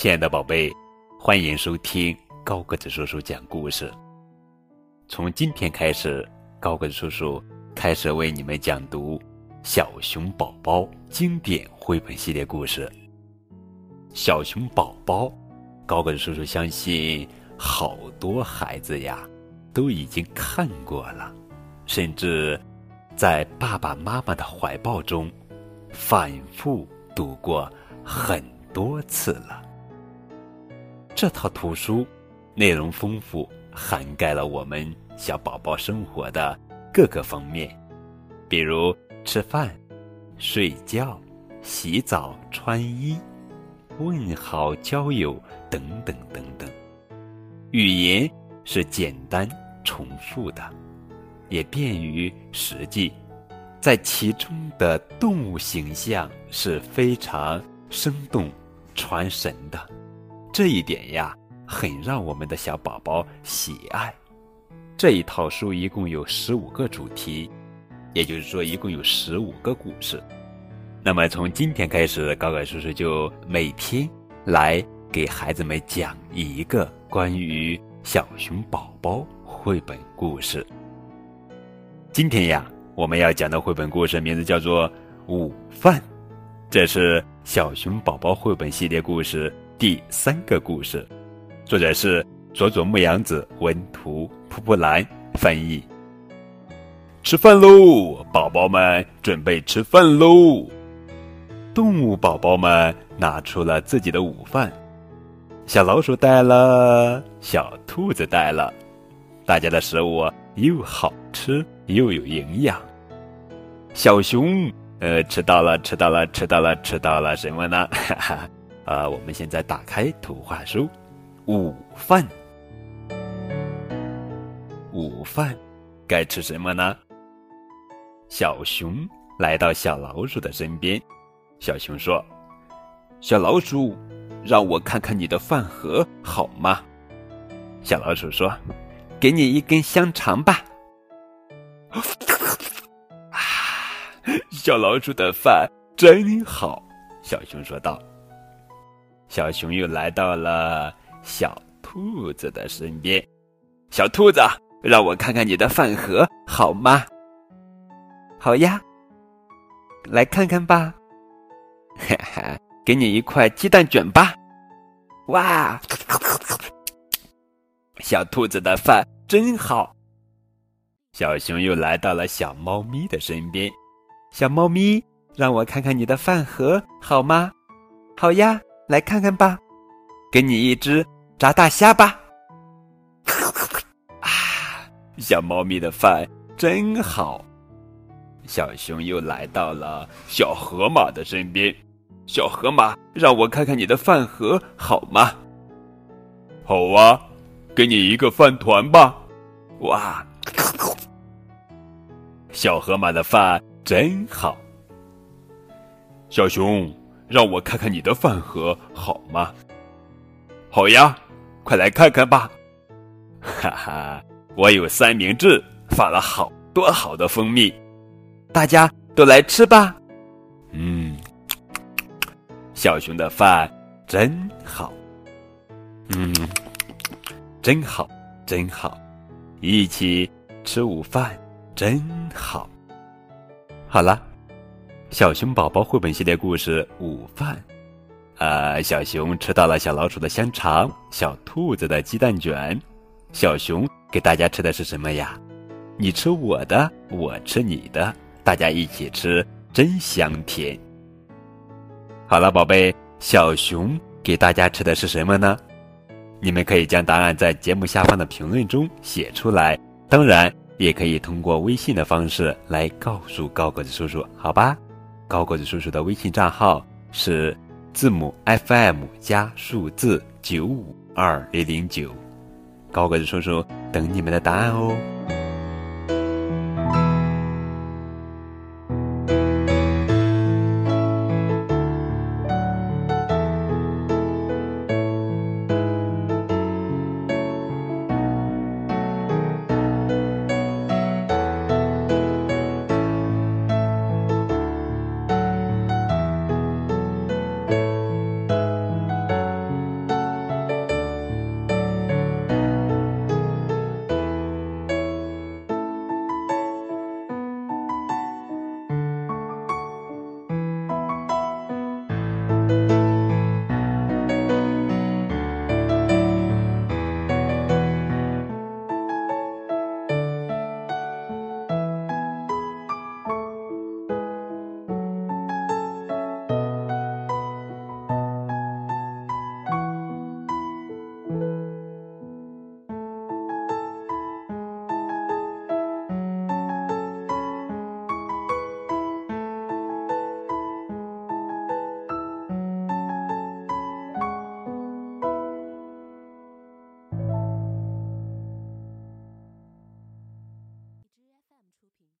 亲爱的宝贝，欢迎收听高个子叔叔讲故事。从今天开始，高个子叔叔开始为你们讲读《小熊宝宝》经典绘本系列故事。小熊宝宝，高个子叔叔相信好多孩子呀都已经看过了，甚至在爸爸妈妈的怀抱中反复读过很多次了。这套图书内容丰富，涵盖了我们小宝宝生活的各个方面，比如吃饭、睡觉、洗澡、穿衣、问好、交友等等等等。语言是简单重复的，也便于实际。在其中的动物形象是非常生动、传神的。这一点呀，很让我们的小宝宝喜爱。这一套书一共有十五个主题，也就是说，一共有十五个故事。那么从今天开始，高高叔叔就每天来给孩子们讲一个关于小熊宝宝绘本故事。今天呀，我们要讲的绘本故事名字叫做《午饭》，这是小熊宝宝绘本系列故事。第三个故事，作者是佐佐木阳子，文图，蒲蒲兰翻译。吃饭喽，宝宝们，准备吃饭喽！动物宝宝们拿出了自己的午饭，小老鼠带了，小兔子带了，大家的食物又好吃又有营养。小熊，呃，吃到了，吃到了，吃到了，吃到了什么呢？哈哈。啊，我们现在打开图画书，午饭。午饭该吃什么呢？小熊来到小老鼠的身边，小熊说：“小老鼠，让我看看你的饭盒好吗？”小老鼠说：“给你一根香肠吧。”啊，小老鼠的饭真好，小熊说道。小熊又来到了小兔子的身边，小兔子，让我看看你的饭盒好吗？好呀，来看看吧。哈哈，给你一块鸡蛋卷吧。哇，小兔子的饭真好。小熊又来到了小猫咪的身边，小猫咪，让我看看你的饭盒好吗？好呀。来看看吧，给你一只炸大虾吧。啊，小猫咪的饭真好。小熊又来到了小河马的身边，小河马，让我看看你的饭盒好吗？好啊，给你一个饭团吧。哇，小河马的饭真好。小熊。让我看看你的饭盒好吗？好呀，快来看看吧！哈哈，我有三明治，放了好多好的蜂蜜，大家都来吃吧。嗯，小熊的饭真好。嗯，真好，真好，一起吃午饭真好。好了。小熊宝宝绘本系列故事午饭，呃，小熊吃到了小老鼠的香肠，小兔子的鸡蛋卷，小熊给大家吃的是什么呀？你吃我的，我吃你的，大家一起吃，真香甜。好了，宝贝，小熊给大家吃的是什么呢？你们可以将答案在节目下方的评论中写出来，当然也可以通过微信的方式来告诉高个子叔叔，好吧？高个子叔叔的微信账号是字母 FM 加数字九五二零零九，高个子叔叔等你们的答案哦。